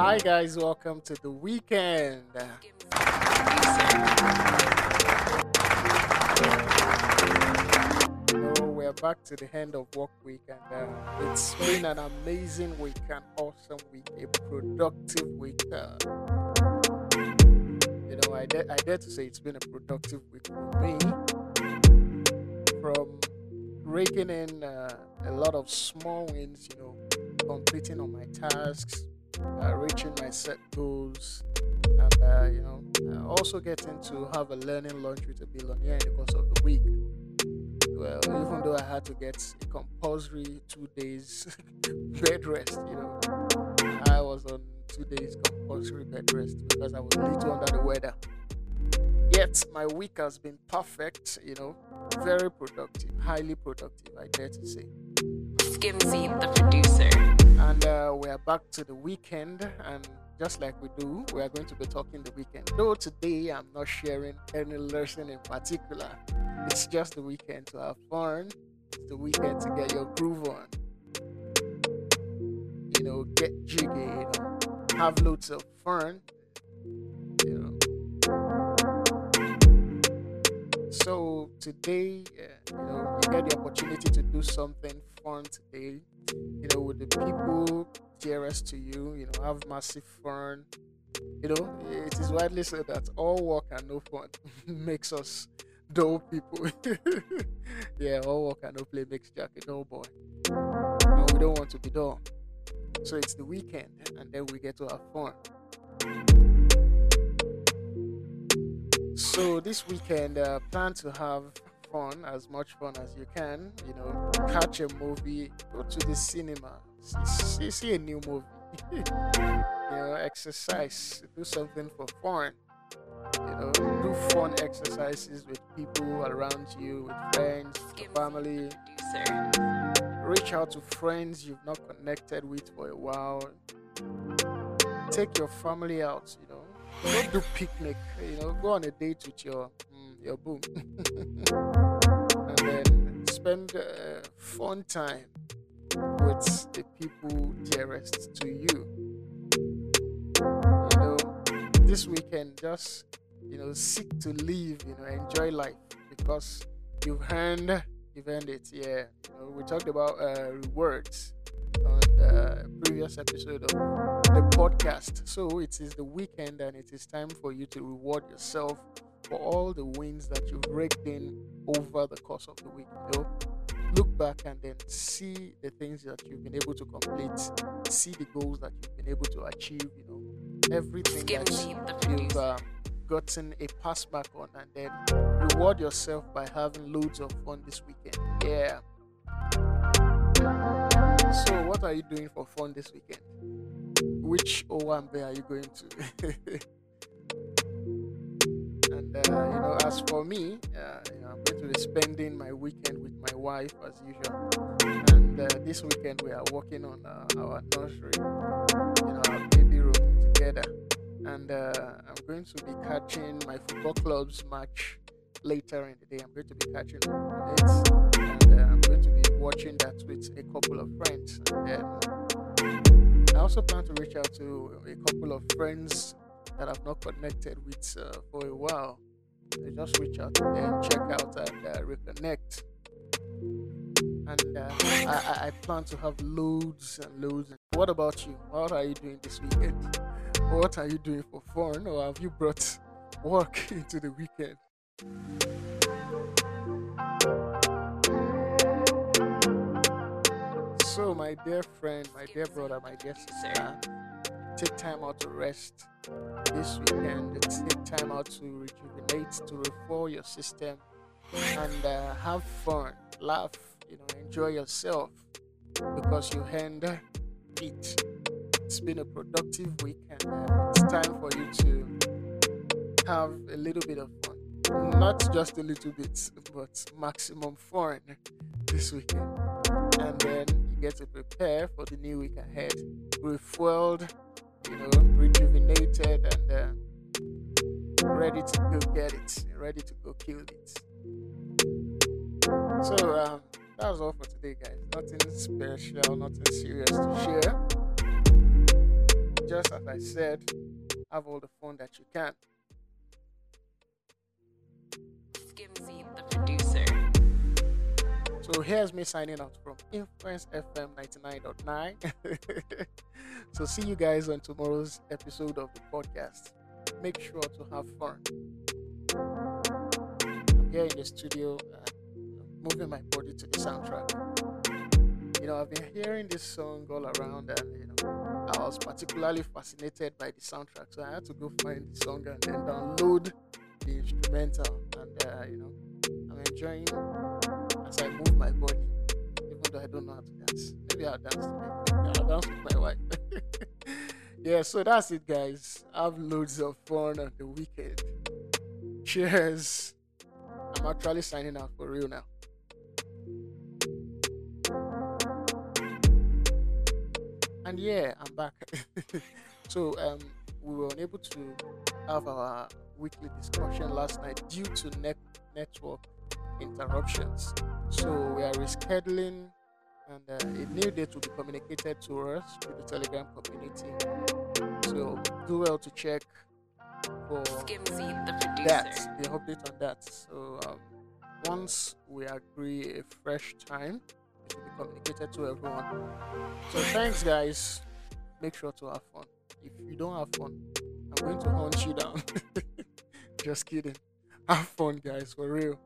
Hi guys, welcome to the weekend. So we're back to the end of work week, and uh, it's been an amazing week, an awesome week, a productive week. Uh, you know, I dare, I dare to say it's been a productive week for me. From raking in uh, a lot of small wins, you know, completing on my tasks, uh, reaching my set goals, and uh, you know, uh, also getting to have a learning lunch with a billionaire in the course of the week. Well, even though I had to get a compulsory two days bed rest, you know, I was on two days compulsory bed rest because I was a little under the weather. Yet my week has been perfect, you know, very productive, highly productive, I dare to say. Skimsy, the producer. And uh, we are back to the weekend, and just like we do, we are going to be talking the weekend. Though today I'm not sharing any lesson in particular, it's just the weekend to have fun. It's the weekend to get your groove on. You know, get jiggy, you know, have loads of fun. You know. So today, uh, you know, you get the opportunity to do something fun today. You know, with the people dearest to you. You know, have massive fun. You know, it is widely said that all work and no fun makes us dull people. yeah, all work and no play makes Jack a dull boy. And we don't want to be dull. So it's the weekend, and then we get to have fun. So this weekend, uh, plan to have fun, as much fun as you can. You know, catch a movie, go to the cinema, see, see a new movie. you know, exercise, do something for fun. You know, do fun exercises with people around you, with friends, family. Reach out to friends you've not connected with for a while. Take your family out. You know, go do picnic. You know, go on a date with your mm, your boo, and then spend uh, fun time with the people dearest to you. You know, this weekend, just you know, seek to live. You know, enjoy life because you've earned, you've earned it. Yeah, you know, we talked about uh, rewards on the previous episode of the podcast. So it is the weekend, and it is time for you to reward yourself for all the wins that you've raked in over the course of the week. You know, look back and then see the things that you've been able to complete, see the goals that you've been able to achieve. You know, everything that you've um, gotten a pass back on, and then reward yourself by having loads of fun this weekend. Yeah. So, what are you doing for fun this weekend? Which Owambe are you going to? as for me, uh, you know, I'm going to be spending my weekend with my wife as usual. And uh, this weekend we are working on uh, our nursery, our baby room together. And uh, I'm going to be catching my football club's match later in the day. I'm going to be catching it, and uh, I'm going to be watching that with a couple of friends. And I also plan to reach out to a couple of friends that I've not connected with uh, for a while. Just reach out them, check out, and uh, reconnect. And uh, I, I, I plan to have loads and loads. What about you? What are you doing this weekend? What are you doing for fun, or have you brought work into the weekend? So, my dear friend, my dear brother, my dear sister, take time out to rest this weekend. Take time out to rejuvenate, to refuel your system, and uh, have fun, laugh, you know, enjoy yourself because you earned it. It's been a productive weekend. it's time for you to have a little bit of fun. Not just a little bit, but maximum fun this weekend. And then you get to prepare for the new week ahead, refueled, you know, rejuvenated, and uh, ready to go get it, ready to go kill it. So um, that was all for today, guys. Nothing special, nothing serious to share. just as I said, have all the fun that you can. So here's me signing out from Influence FM 99.9. so see you guys on tomorrow's episode of the podcast. Make sure to have fun. I'm here in the studio, uh, moving my body to the soundtrack. You know, I've been hearing this song all around, and you know, I was particularly fascinated by the soundtrack, so I had to go find the song and then download the instrumental. And uh, you know, I'm enjoying as I move my body, even though I don't know how to dance. Maybe I'll dance today. I'll dance with my wife. yeah, so that's it, guys. Have loads of fun on the weekend. Cheers. I'm actually signing out for real now. And yeah, I'm back. so um, we were unable to have our weekly discussion last night due to net network interruptions. So we are rescheduling, and uh, a new date will be communicated to us through the Telegram community. So do well to check for Skimsy, the producer. that, the update on that. So um, once we agree a fresh time, it will be communicated to everyone. So thanks, guys. Make sure to have fun. If you don't have fun, I'm going to hunt you down. Just kidding. Have fun, guys, for real.